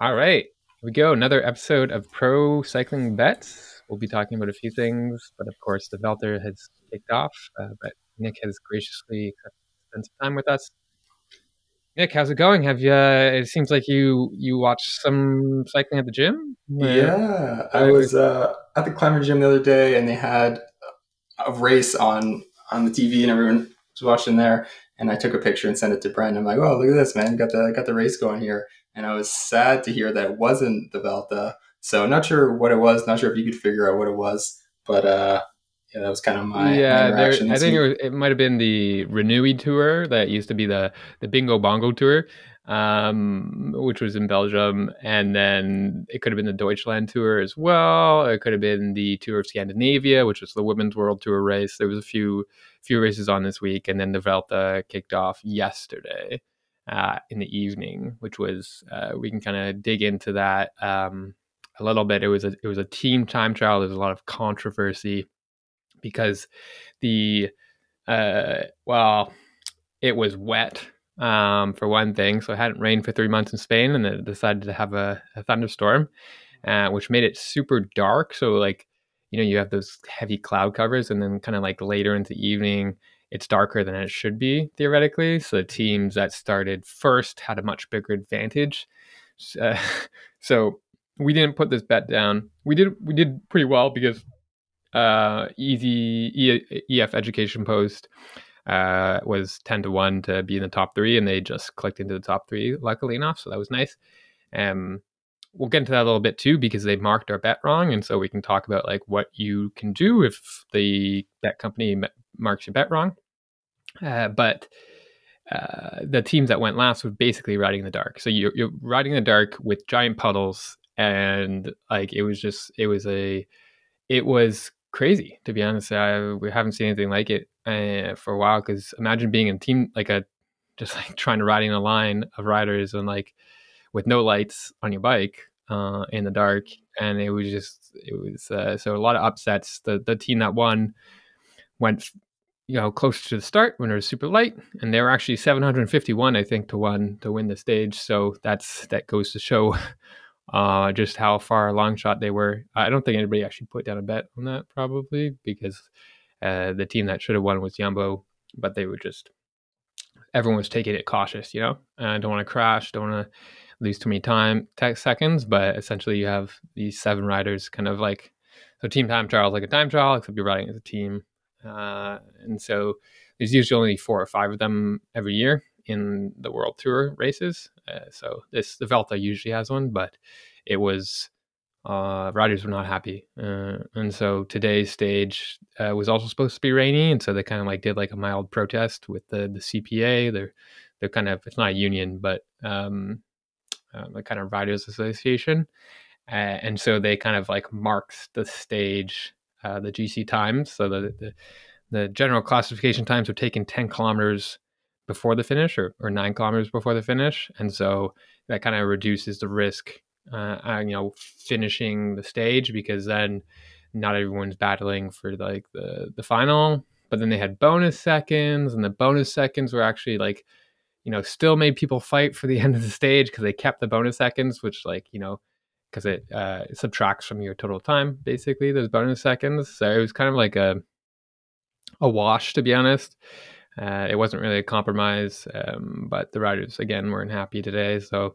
All right, here we go. Another episode of Pro Cycling Bets. We'll be talking about a few things, but of course, the Vuelta has kicked off. Uh, but Nick has graciously spent some time with us. Nick, how's it going? Have you? Uh, it seems like you you watched some cycling at the gym. Yeah, I was uh, at the climbing gym the other day, and they had a race on on the TV, and everyone was watching there. And I took a picture and sent it to Brent. I'm like, "Oh, look at this, man! Got the got the race going here." And I was sad to hear that it wasn't the Vuelta. So not sure what it was. Not sure if you could figure out what it was, but uh, yeah, that was kind of my yeah. My there, I think it, was, it might have been the Renewi tour that used to be the the Bingo Bongo tour, um, which was in Belgium, and then it could have been the Deutschland tour as well. It could have been the Tour of Scandinavia, which was the Women's World Tour race. There was a few few races on this week, and then the Vuelta kicked off yesterday uh, in the evening, which was uh, we can kind of dig into that um, a little bit. It was a it was a team time trial. There's a lot of controversy because the uh, well, it was wet um, for one thing. So it hadn't rained for three months in Spain, and it decided to have a, a thunderstorm, uh, which made it super dark. So like you know you have those heavy cloud covers, and then kind of like later into the evening it's darker than it should be theoretically. So the teams that started first had a much bigger advantage. Uh, so we didn't put this bet down. We did we did pretty well because uh, Easy EF Education Post uh, was ten to one to be in the top three, and they just clicked into the top three. Luckily enough, so that was nice. Um, we'll get into that a little bit too because they marked our bet wrong, and so we can talk about like what you can do if the bet company marks your bet wrong. Uh, but uh, the teams that went last were basically riding in the dark. So you're, you're riding in the dark with giant puddles, and like it was just it was a it was crazy to be honest. I, we haven't seen anything like it uh, for a while. Because imagine being in team like a just like trying to ride in a line of riders and like with no lights on your bike uh, in the dark, and it was just it was uh, so a lot of upsets. The the team that won went you know, close to the start when it was super light, and they were actually 751, I think, to one to win the stage. So that's that goes to show uh, just how far long shot they were. I don't think anybody actually put down a bet on that, probably because uh, the team that should have won was Jumbo, but they were just everyone was taking it cautious. You know, I don't want to crash, don't want to lose too many time tech seconds, but essentially you have these seven riders, kind of like so team time trial is like a time trial, except you're riding as a team uh, and so there's usually only four or five of them every year in the World Tour races. Uh, so this the Vuelta usually has one, but it was uh, riders were not happy, uh, and so today's stage uh, was also supposed to be rainy, and so they kind of like did like a mild protest with the the CPA. They're they're kind of it's not a union, but um, uh, the kind of riders association, uh, and so they kind of like marked the stage uh, the GC times. So the, the, the general classification times have taken 10 kilometers before the finish or, or nine kilometers before the finish. And so that kind of reduces the risk, uh, uh, you know, finishing the stage because then not everyone's battling for like the, the final. But then they had bonus seconds, and the bonus seconds were actually like, you know, still made people fight for the end of the stage because they kept the bonus seconds, which like, you know, because it uh, subtracts from your total time basically those bonus seconds. So it was kind of like a a wash to be honest. Uh, it wasn't really a compromise um, but the riders again weren't happy today. So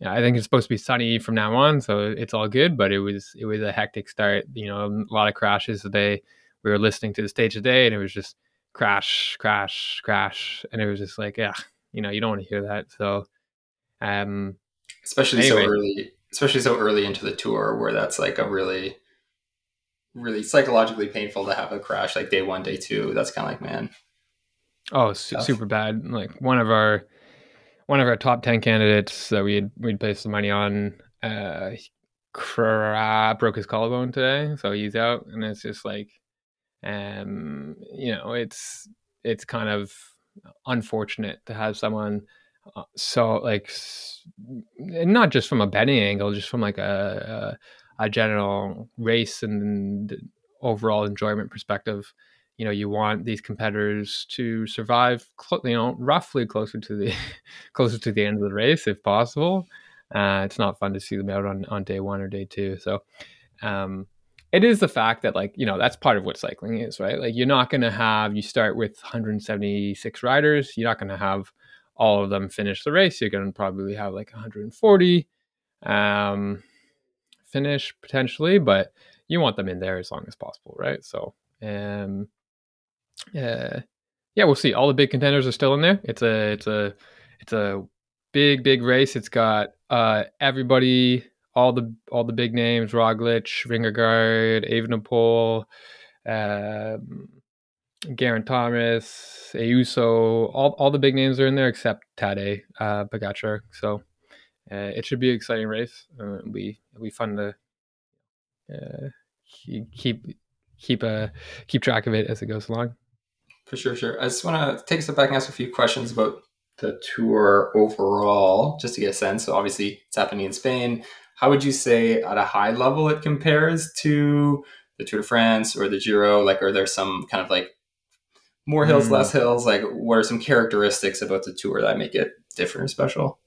yeah, I think it's supposed to be sunny from now on so it's all good but it was it was a hectic start. You know a lot of crashes today. We were listening to the stage today and it was just crash crash crash and it was just like yeah you know you don't want to hear that. So um especially anyway. so early especially so early into the tour where that's like a really really psychologically painful to have a crash like day one day two that's kind of like man. Oh su- super bad. Like one of our one of our top 10 candidates that we'd we'd placed some money on uh broke his collarbone today so he's out and it's just like um you know it's it's kind of unfortunate to have someone uh, so like not just from a betting angle just from like a, a, a general race and overall enjoyment perspective you know you want these competitors to survive you know roughly closer to the closer to the end of the race if possible Uh, it's not fun to see them out on, on day one or day two. So um, it is the fact that like you know that's part of what cycling is, right? Like you're not going to have you start with 176 riders. You're not going to have all of them finish the race. You're going to probably have like 140 um, finish potentially, but you want them in there as long as possible, right? So um, uh, yeah, we'll see. All the big contenders are still in there. It's a it's a it's a big big race. It's got uh, everybody, all the all the big names: Roglic, Vingegaard, Evenepoel, um, Geraint Thomas, Ayuso. All all the big names are in there except Tadej uh, Pogacar. So uh, it should be an exciting race. Uh, it'll be fun to uh, keep keep uh, keep track of it as it goes along. For sure, sure. I just want to take a step back and ask a few questions about the tour overall, just to get a sense. So obviously, it's happening in Spain. How would you say, at a high level, it compares to the Tour de France or the Giro? Like, are there some kind of like more hills, mm. less hills? Like, what are some characteristics about the tour that make it different special?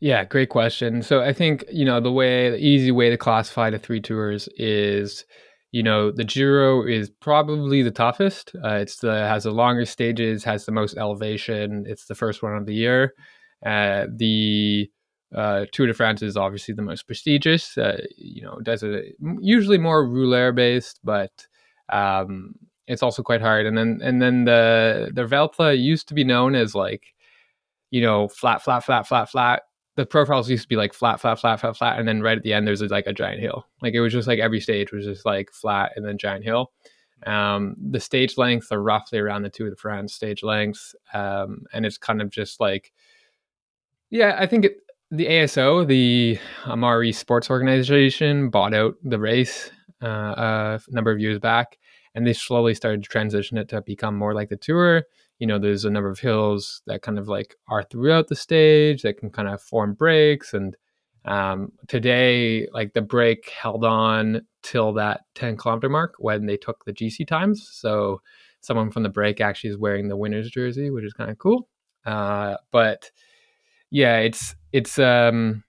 Yeah, great question. So I think you know the way, the easy way to classify the three tours is you know the Giro is probably the toughest. Uh, it's the has the longest stages, has the most elevation. It's the first one of the year. Uh, the uh, Tour de France is obviously the most prestigious. Uh, you know, does it usually more rouleur based, but um, it's also quite hard. And then and then the the Vuelta used to be known as like you know flat, flat, flat, flat, flat the profiles used to be like flat, flat, flat, flat, flat, and then right at the end there's like a giant hill. Like it was just like every stage was just like flat and then giant hill. Um, the stage lengths are roughly around the two Tour de France stage lengths, um, and it's kind of just like, yeah, I think it, the ASO, the Amaury Sports Organization, bought out the race uh, a number of years back, and they slowly started to transition it to become more like the tour. You know there's a number of hills that kind of like are throughout the stage that can kind of form breaks and um, today like the break held on till that 10 kilometer mark when they took the gc times. So someone from the break actually is wearing the winner's jersey which is kind of cool. Uh, but yeah it's it's um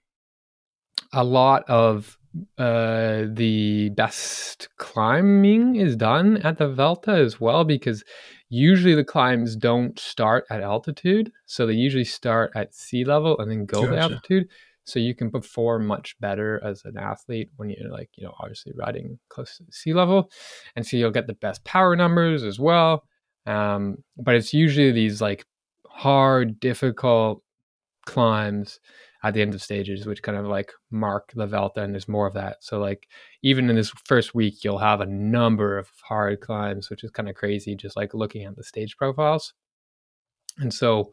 a lot of uh, the best climbing is done at the Vuelta as well because usually the climbs don't start at altitude so they usually start at sea level and then go gotcha. to altitude. So you can perform much better as an athlete when you're like you know obviously riding close to sea level. And so you'll get the best power numbers as well. Um, but it's usually these like hard difficult climbs at the end of stages, which kind of like mark the Vuelta, and there's more of that. So like even in this first week, you'll have a number of hard climbs, which is kind of crazy, just like looking at the stage profiles. And so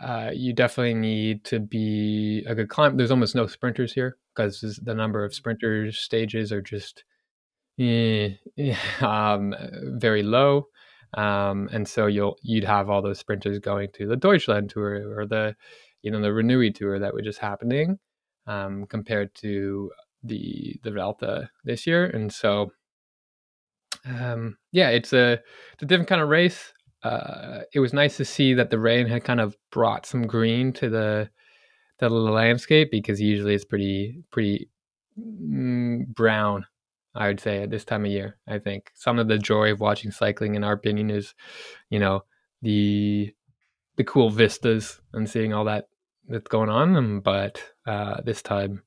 uh, you definitely need to be a good climb. There's almost no sprinters here because the number of sprinters stages are just eh, um, very low. Um, and so you'll you'd have all those sprinters going to the Deutschland tour or the you know the Renewi tour that was just happening um, compared to the the Vuelta this year, and so um, yeah, it's a it's a different kind of race. Uh, it was nice to see that the rain had kind of brought some green to the the landscape because usually it's pretty pretty mm, brown. I would say at this time of year. I think some of the joy of watching cycling, in our opinion, is you know the the cool vistas and seeing all that that's going on. Um, but uh, this time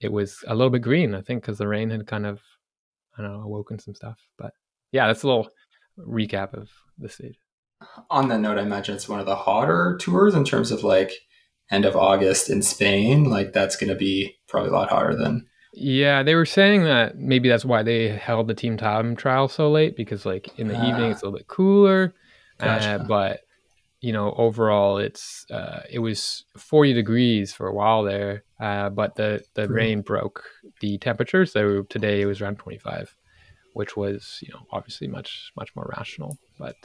it was a little bit green, I think, because the rain had kind of, I don't know, awoken some stuff. But yeah, that's a little recap of the stage. On that note, I imagine it's one of the hotter tours in terms of like end of August in Spain. Like that's going to be probably a lot hotter than. Yeah, they were saying that maybe that's why they held the team time trial so late because like in the evening it's a little bit cooler. Gotcha. Uh, but you know, overall, it's uh, it was 40 degrees for a while there, uh, but the the rain broke the temperature. So today it was around 25, which was you know obviously much much more rational. But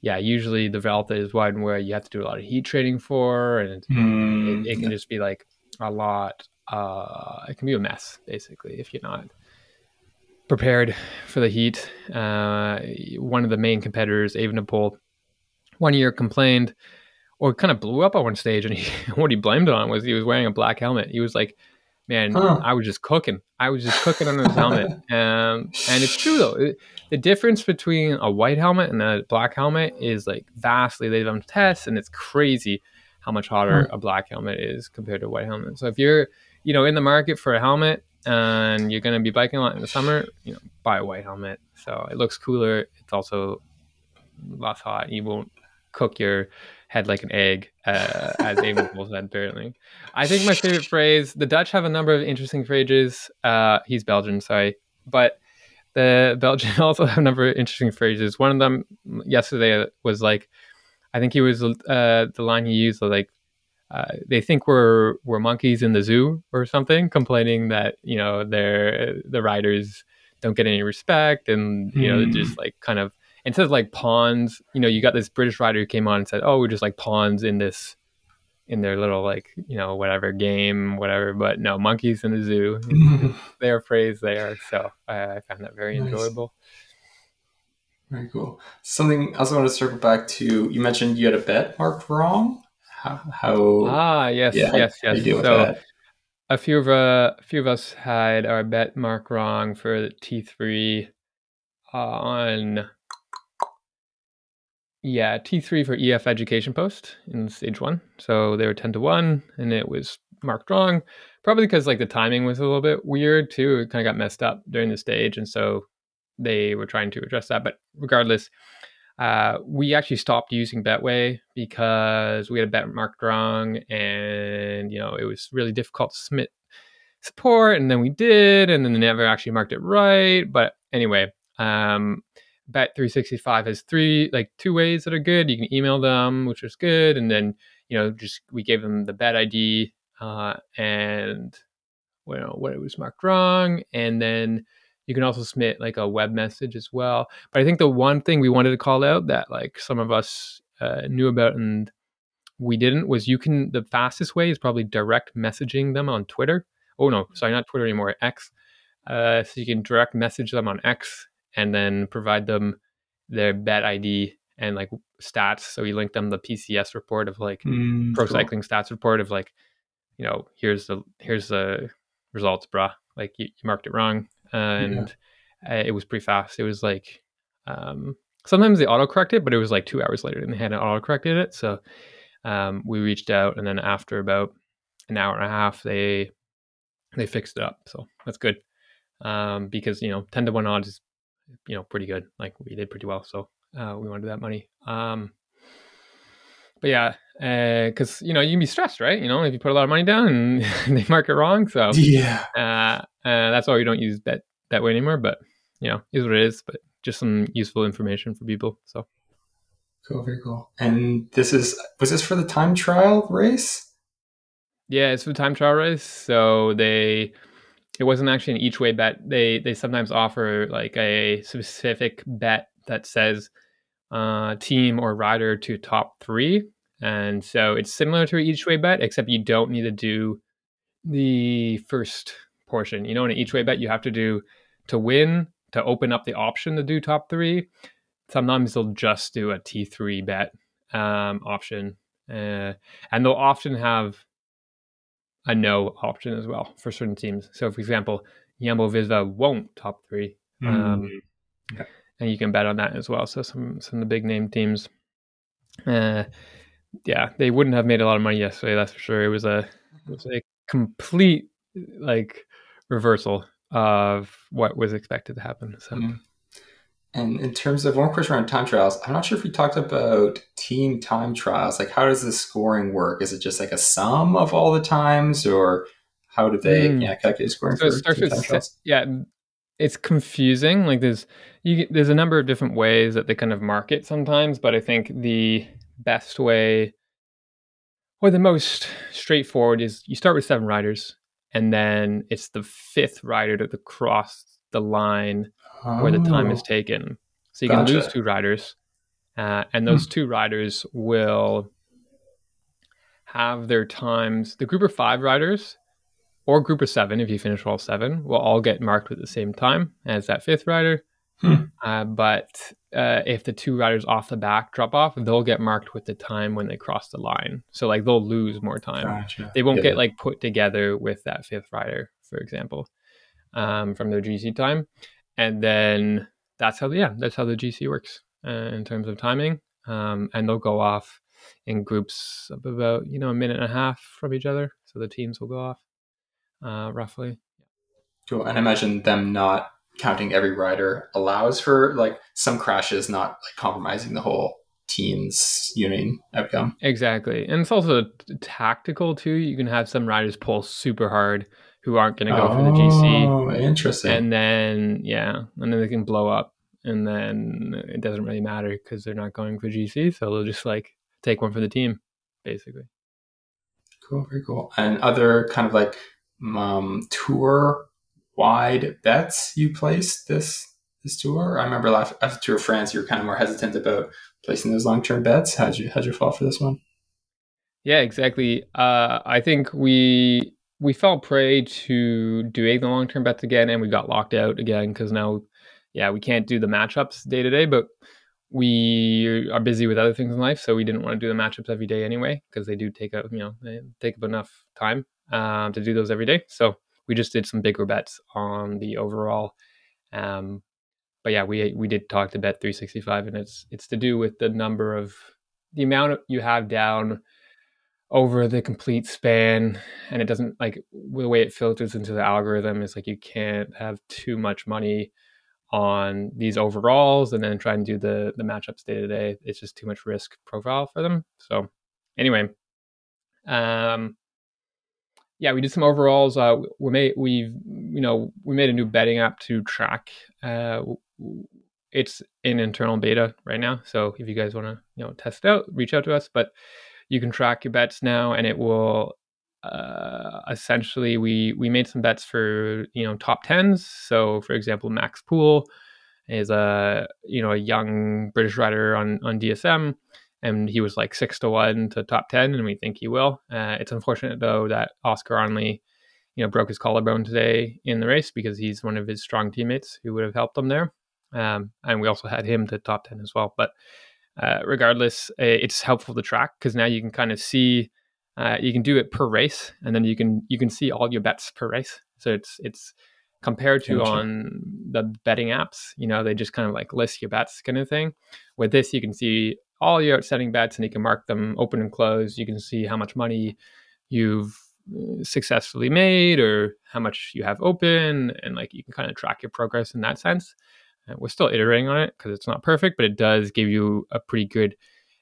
yeah, usually the Vuelta is one where you have to do a lot of heat training for, and mm. it, it, can just be like a lot. Uh, it can be a mess basically if you're not prepared for the heat. Uh, one of the main competitors, Evenepoel one year complained or kind of blew up on one stage. And he, what he blamed it on was he was wearing a black helmet. He was like, man, huh. I was just cooking. I was just cooking under his helmet. Um, and it's true though. It, the difference between a white helmet and a black helmet is like vastly. They've done tests, and it's crazy how much hotter hmm. a black helmet is compared to a white helmet. So if you're, you know, in the market for a helmet and you're going to be biking a lot in the summer, you know, buy a white helmet. So it looks cooler. It's also less hot. You won't cook your head like an egg, uh, as Abel said, apparently. I think my favorite phrase, the Dutch have a number of interesting phrases. Uh, he's Belgian, sorry. But the Belgian also have a number of interesting phrases. One of them yesterday was like, I think he was uh, the line he used was like, uh, they think we're we're monkeys in the zoo or something, complaining that you know they're the riders don't get any respect and you know mm. just like kind of instead of like pawns, you know, you got this British rider who came on and said, "Oh, we're just like pawns in this in their little like you know whatever game whatever. But no monkeys in the zoo their phrase there. So I, I found that very nice. enjoyable. Very cool. Something else i want to circle back to you mentioned you had a bet marked wrong. How, how ah yes yeah, yes how, yes. how so a few of uh, a few of us had our bet mark wrong for t3 uh, on yeah, T3 for EF Education Post in stage one. So they were 10 to 1 and it was marked wrong. Probably because like the timing was a little bit weird too. It kind of got messed up during the stage. And so they were trying to address that. But regardless, uh, we actually stopped using Betway because we had a bet marked wrong and, you know, it was really difficult to submit support. And then we did, and then they never actually marked it right. But anyway, um, Bet 365 has three, like two ways that are good. You can email them, which is good. And then, you know, just we gave them the bet ID uh, and, well, what it was marked wrong. And then you can also submit like a web message as well. But I think the one thing we wanted to call out that like some of us uh, knew about and we didn't was you can, the fastest way is probably direct messaging them on Twitter. Oh, no, sorry, not Twitter anymore, X. Uh, so you can direct message them on X and then provide them their bet ID and like stats. So we link them the PCS report of like mm, pro cool. cycling stats report of like, you know, here's the here's the results, brah. Like you, you marked it wrong, uh, and yeah. it was pretty fast. It was like um, sometimes they auto corrected, but it was like two hours later and they hadn't auto corrected it. So um, we reached out, and then after about an hour and a half, they they fixed it up. So that's good um, because you know ten to one odds is you know pretty good. Like we did pretty well, so uh, we wanted that money. Um, but yeah, because uh, you know you can be stressed, right? You know if you put a lot of money down and they mark it wrong, so yeah, uh, uh, that's why we don't use that that way anymore. But you know, is what it is. But just some useful information for people. So cool, very cool. And this is was this for the time trial race? Yeah, it's for the time trial race. So they it wasn't actually an each way bet. They they sometimes offer like a specific bet that says uh, team or rider to top three, and so it's similar to an each way bet, except you don't need to do the first portion. You know, in an each way bet, you have to do to win to open up the option to do top three. Sometimes they'll just do a T three bet um, option, uh, and they'll often have a no option as well for certain teams. So, for example, Jumbo Visma won't top three, um, mm. and you can bet on that as well. So, some some of the big name teams, uh, yeah, they wouldn't have made a lot of money yesterday. That's for sure. It was a it was a complete like reversal of what was expected to happen. So. Mm. And in terms of one question around time trials, I'm not sure if we talked about team time trials. Like, how does the scoring work? Is it just like a sum of all the times, or how do they mm. yeah calculate scoring so for team time trials? Yeah, it's confusing. Like, there's you, there's a number of different ways that they kind of mark it sometimes, but I think the best way or the most straightforward is you start with seven riders, and then it's the fifth rider to cross the line oh. where the time is oh. taken. So you gotcha. can lose two riders, uh, and those hmm. two riders will have their times. The group of five riders, or group of seven, if you finish all seven, will all get marked with the same time as that fifth rider. Hmm. Uh, but uh, if the two riders off the back drop off, they'll get marked with the time when they cross the line. So like they'll lose more time. Gotcha. They won't Yeah. get like put together with that fifth rider, for example, um, from their GC time. And then that's how yeah, that's how the GC works uh, in terms of timing. Um, and they'll go off in groups of about you know a minute and a half from each other. So the teams will go off uh, roughly. Cool. And I imagine them not counting every rider allows for like some crashes not like compromising the whole team's union outcome. Exactly. And it's also t- tactical too. You can have some riders pull super hard who aren't going to go for the GC. Oh, interesting. And then, yeah, and then they can blow up. And then it doesn't really matter because they're not going for GC. So they'll just like take one for the team, basically. Cool, very cool. And other kind of like um, tour wide bets you placed this this tour. I remember last after Tour of France, you were kind of more hesitant about placing those long term bets. How'd you how'd you fall for this one? Yeah, exactly. Uh, I think we we fell prey to doing the long term bets again, and we got locked out again because now, yeah, we can't do the matchups day to day, but we are busy with other things in life, so we didn't want to do the matchups every day anyway because they do take up you know they take up enough time um, to do those every day. So we just did some bigger bets on the overall. Um, but yeah, we we did talk to Bet 365, and it's it's to do with the number of the amount you have down over the complete span and it doesn't like the way it filters into the algorithm is like you can't have too much money on these overalls and then try and do the the matchups day to day. It's just too much risk profile for them. So anyway um yeah we did some overalls. Uh we made we've you know we made a new betting app to track uh it's in internal beta right now. So if you guys want to you know test it out reach out to us. But you can track your bets now and it will uh, essentially we we made some bets for you know top 10s so for example Max Poole is a you know a young british rider on on dsm and he was like six to one to top 10 and we think he will. Uh, it's unfortunate though that oscar onley you know broke his collarbone today in the race because he's one of his strong teammates who would have helped him there. Um, and we also had him to top 10 as well. But uh, regardless, it's helpful to track because now you can kind of see uh, you can do it per race, and then you can you can see all your bets per race. So it's it's compared to Gotcha. on the betting apps. You know, they just kind of like list your bets kind of thing. With this, you can see all your outstanding bets, and you can mark them open and close. You can see how much money you've uh, successfully made or how much you have open, and like you can kind of track your progress in that sense. Uh, we're still iterating on it because it's not perfect, but it does give you a pretty good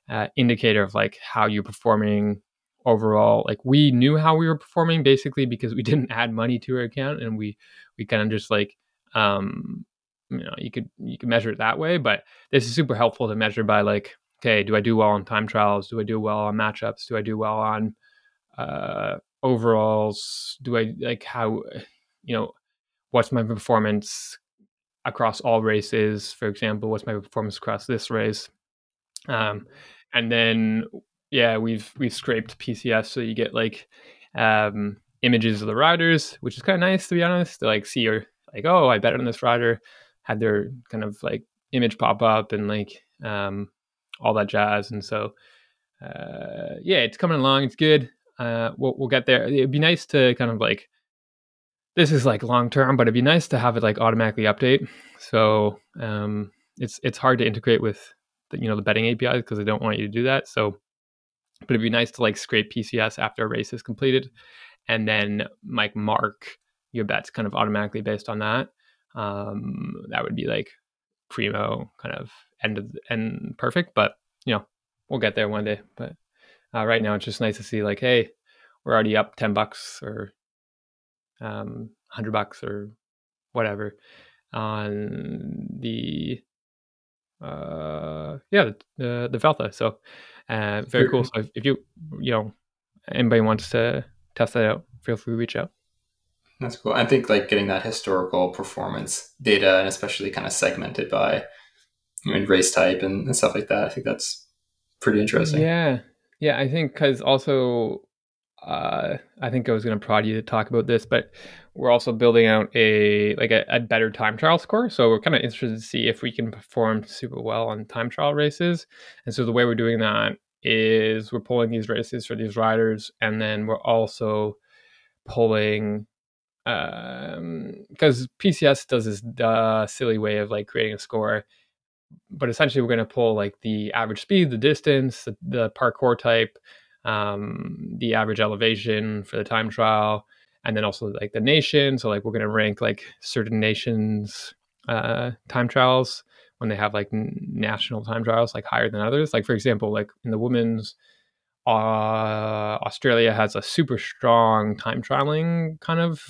uh, indicator of like how you're performing overall. Like we knew how we were performing basically because we didn't add money to our account, and we we kind of just like um, you know you could you could measure it that way. But this is super helpful to measure by like okay, do I do well on time trials? Do I do well on matchups? Do I do well on uh, overalls? Do I like how you know what's my performance across all races for example what's my performance across this race? Um, and then yeah we've we've scraped pcs so you get like um, images of the riders which is kind of nice to be honest to like see your like oh i bet on this rider had their kind of like image pop up and like um, all that jazz and so uh, yeah it's coming along it's good uh, we'll, we'll get there. It'd be nice to kind of like this is like long term, but it'd be nice to have it like automatically update. So um, it's it's hard to integrate with the, you know the betting APIs because they don't want you to do that. So, but it'd be nice to like scrape PCS after a race is completed, and then like mark your bets kind of automatically based on that. Um, that would be like primo kind of end of end perfect, but you know we'll get there one day. But uh, right now it's just nice to see like hey we're already up 10 bucks or um, 100 bucks or whatever on the uh yeah the the, Vuelta. So uh, very cool. So if, if you you know anybody wants to test that out, feel free to reach out. That's cool. I think like getting that historical performance data and especially kind of segmented by you know, race type and, and stuff like that. I think that's pretty interesting. Yeah, yeah. I think because also uh, I think I was going to prod you to talk about this, but we're also building out a like a, a better time trial score. So we're kind of interested to see if we can perform super well on time trial races. And so the way we're doing that is we're pulling these races for these riders, and then we're also pulling because um, PCS does this uh, silly way of like creating a score, but essentially we're going to pull like the average speed, the distance, the, the parcours type, um, the average elevation for the time trial, and then also like the nation. So like we're going to rank like certain nations uh, time trials when they have like national time trials like higher than others. Like for example, like in the women's uh, Australia has a super strong time trialing kind of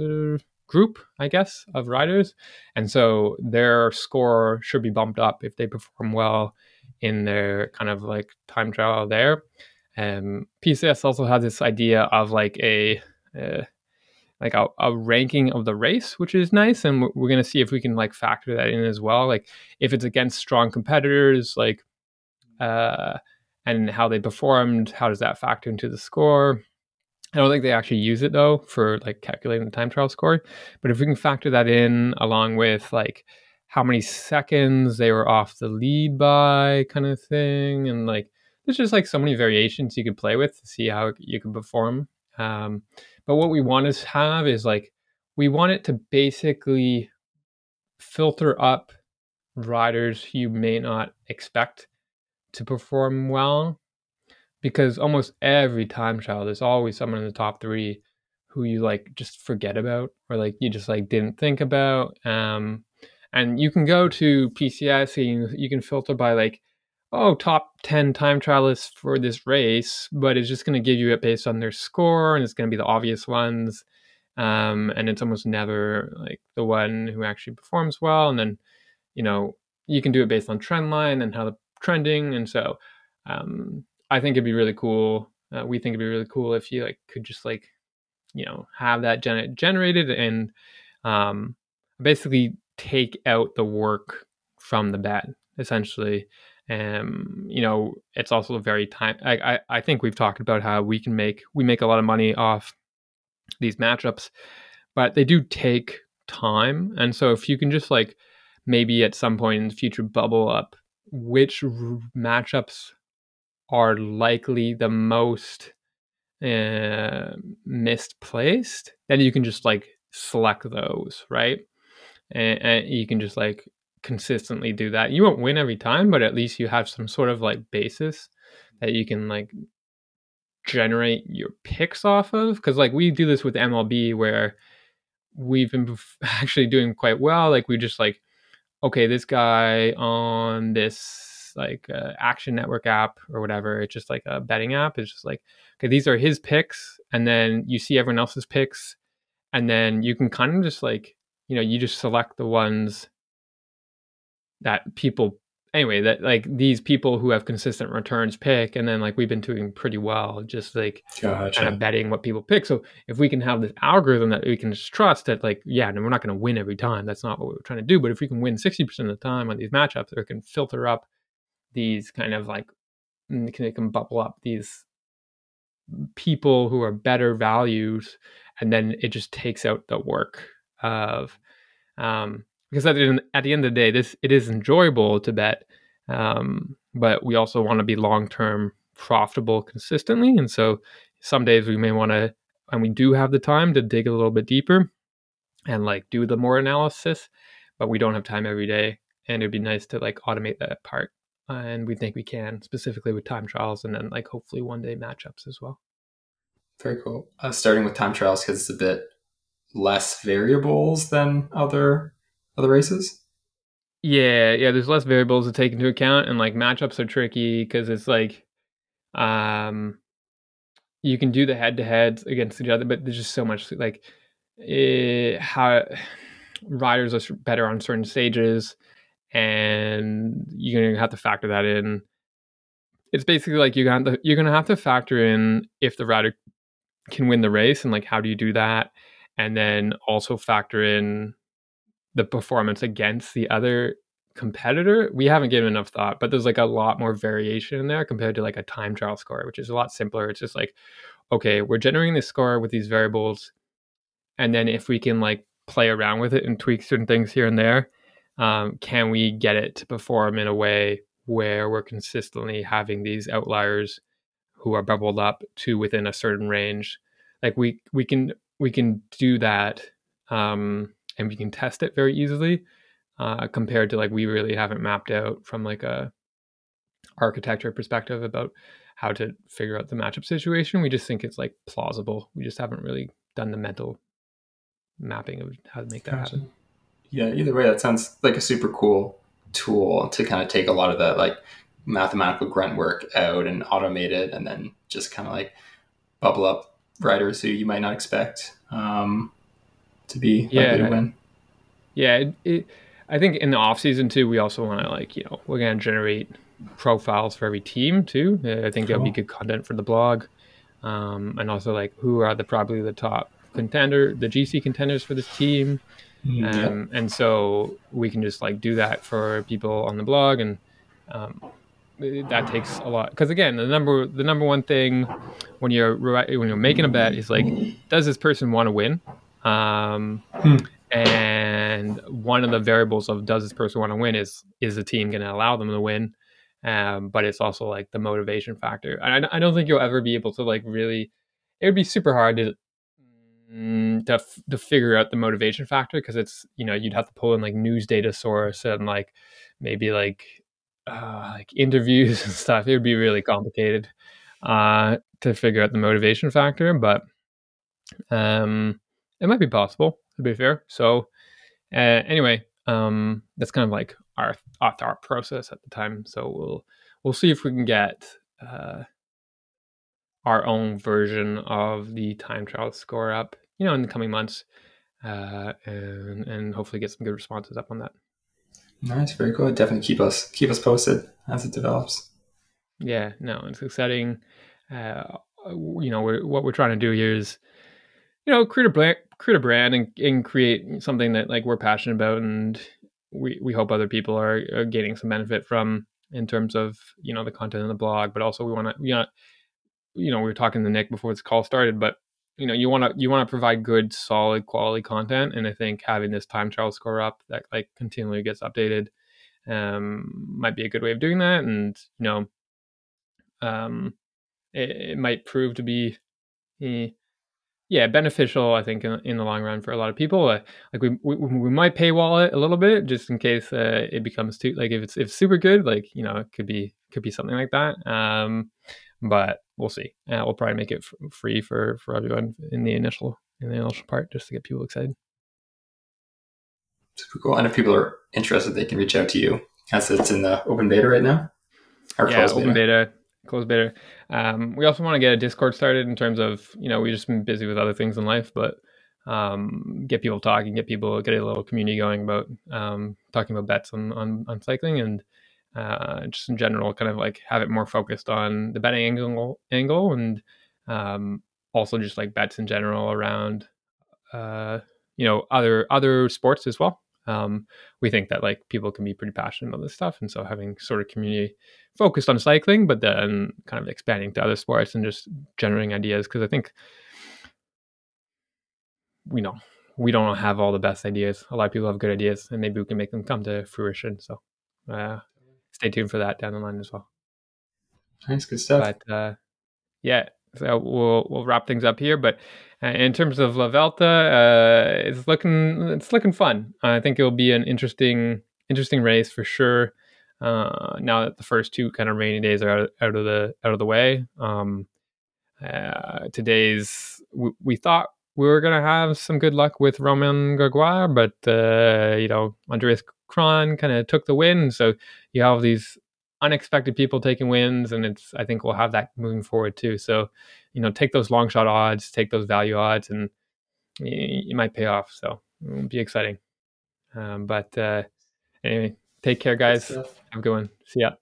uh, group, I guess, of riders, and so their score should be bumped up if they perform well in their kind of like time trial there. Um, PCS also has this idea of like a uh, like a, a, ranking of the race, which is nice, and we're, we're going to see if we can like factor that in as well. Like if it's against strong competitors, like uh, and how they performed, how does that factor into the score? I don't think they actually use it though for like calculating the time trial score. But if we can factor that in along with like how many seconds they were off the lead by, kind of thing, and like there's just like so many variations you could play with to see how you can perform. Um, but what we want to have is like we want it to basically filter up riders you may not expect to perform well because almost every time trial there's always someone in the top three who you like just forget about or like you just like didn't think about um and you can go to pcs and you, you can filter by like oh, top 10 time trialists for this race, but it's just going to give you it based on their score and it's going to be the obvious ones. Um, and it's almost never like the one who actually performs well. And then, you know, you can do it based on trend line and how the trending. And so um, I think it'd be really cool. Uh, we think it'd be really cool if you like could just like, you know, have that gen- generated and um, basically take out the work from the bet essentially um, you know, it's also very time. I, I, I think we've talked about how we can make we make a lot of money off these matchups, but they do take time. And so if you can just like maybe at some point in the future bubble up which r- matchups are likely the most uh, misplaced, then you can just like select those, right? And, and you can just like consistently do that. You won't win every time, but at least you have some sort of like basis that you can like generate your picks off of. Because like we do this with MLB where we've been actually doing quite well. Like we just like, okay, this guy on this like uh, Action Network app or whatever, it's just like a betting app. It's just like, okay, these are his picks, and then you see everyone else's picks, and then you can kind of just like, you know, you just select the ones that people anyway that like these people who have consistent returns pick and then like we've been doing pretty well just like gotcha. kind of betting what people pick so if we can have this algorithm that we can just trust that like yeah no, we're not going to win every time that's not what we're trying to do but if we can win 60% of the time on these matchups or can filter up these kind of like mm, can, it can bubble up these people who are better values and then it just takes out the work of um because at the, at the end of the day, this it is enjoyable to bet, um, but we also want to be long term profitable consistently. And so some days we may want to, and we do have the time to dig a little bit deeper and like do the more analysis, but we don't have time every day. And it'd be nice to like automate that part. And we think we can specifically with time trials and then like hopefully one day matchups as well. Very cool. Uh, starting with time trials because it's a bit less variables than other other races? Yeah, yeah. There's less variables to take into account, and like matchups are tricky because it's like, um, you can do the head to heads against each other, but there's just so much like it, eh, how riders are better on certain stages, and you're gonna have to factor that in. It's basically like you're gonna you're gonna have to factor in if the rider can win the race, and like how do you do that, and then also factor in the performance against the other competitor, we haven't given enough thought, but there's like a lot more variation in there compared to like a time trial score, which is a lot simpler. It's just like, okay, we're generating this score with these variables, and then if we can like play around with it and tweak certain things here and there, um, can we get it to perform in a way where we're consistently having these outliers who are bubbled up to within a certain range? Like we we can we can do that, um, and we can test it very easily. Uh, compared to like we really haven't mapped out from like a architecture perspective about how to figure out the matchup situation. We just think it's like plausible. We just haven't really done the mental mapping of how to make that gotcha. happen. Yeah, either way, that sounds like a super cool tool to kind of take a lot of that like mathematical grunt work out and automate it, and then just kind of like bubble up writers who you might not expect um, to be yeah, to win. Yeah, it, it, I think in the off season too, we also want to like you know we're gonna generate profiles for every team too. I think cool. that'll be good content for the blog, um, and also like who are the probably the top contender, the GC contenders for this team. Mm, um, And so we can just like do that for people on the blog, and um, that takes a lot. Because again, the number the number one thing when you're when you're making a bet is like, does this person want to win? Um, hmm. And one of the variables of does this person want to win is is the team going to allow them to win? Um, but it's also like the motivation factor. I, I don't think you'll ever be able to like really. It would be super hard to Mm, to to figure out the motivation factor because it's you know you'd have to pull in like news data source and like maybe like uh, like interviews and stuff. It would be really complicated uh, to figure out the motivation factor, but um, it might be possible to be fair. So uh, anyway, um, that's kind of like our, our thought process at the time. So we'll we'll see if we can get uh, our own version of the time trial score up, you know, in the coming months, uh, and and hopefully get some good responses up on that. Nice, very good. Definitely keep us keep us posted as it develops. Yeah, no, it's exciting. Uh, you know, we're, what we're trying to do here is, you know, create a brand, create a brand, and, and create something that like we're passionate about, and we we hope other people are, are gaining some benefit from in terms of you know the content in the blog, but also we want to you know you know, we were talking to Nick before this call started, but you know, you want to you want to provide good, solid, quality content, and I think having this time trial score up that like continually gets updated um, might be a good way of doing that, and you know, um, it, it might prove to be, eh, yeah, beneficial. I think in, in the long run for a lot of people. Uh, like we, we we might paywall it a little bit just in case uh, it becomes too like if it's if super good, like you know, it could be could be something like that. Um, but we'll see. Uh, we'll probably make it f- free for for everyone in the initial in the initial part just to get people excited. Super cool. And if people are interested, they can reach out to you as it's in the open beta right now. Or yeah, open beta, closed beta. Um, we also want to get a Discord started in terms of you know we've just been busy with other things in life, but um, get people talking, get people get a little community going about um, talking about bets on, on on cycling and uh, just in general, kind of like have it more focused on the betting angle, angle and um, also just like bets in general around, uh, you know, other other sports as well. Um, we think that like people can be pretty passionate about this stuff, and so having sort of community focused on cycling, but then kind of expanding to other sports and just generating ideas because I think you know we don't have all the best ideas. A lot of people have good ideas, and maybe we can make them come to fruition. So, uh, stay tuned for that down the line as well. Nice, good stuff. But uh, yeah, so we'll we'll wrap things up here. But uh, in terms of La Vuelta, uh, it's looking it's looking fun. I think it'll be an interesting interesting race for sure. Uh, now that the first two kind of rainy days are out, out of the out of the way, um, uh, today's we, we thought we were gonna have some good luck with Romain Grégoire, but uh, you know Andreas Kron kind of took the win. So you have these unexpected people taking wins, and it's I think we'll have that moving forward too. So you know, take those long shot odds, take those value odds, and it might pay off. So it'll be exciting. Um, but uh, anyway, take care, guys. Have a good one. See ya.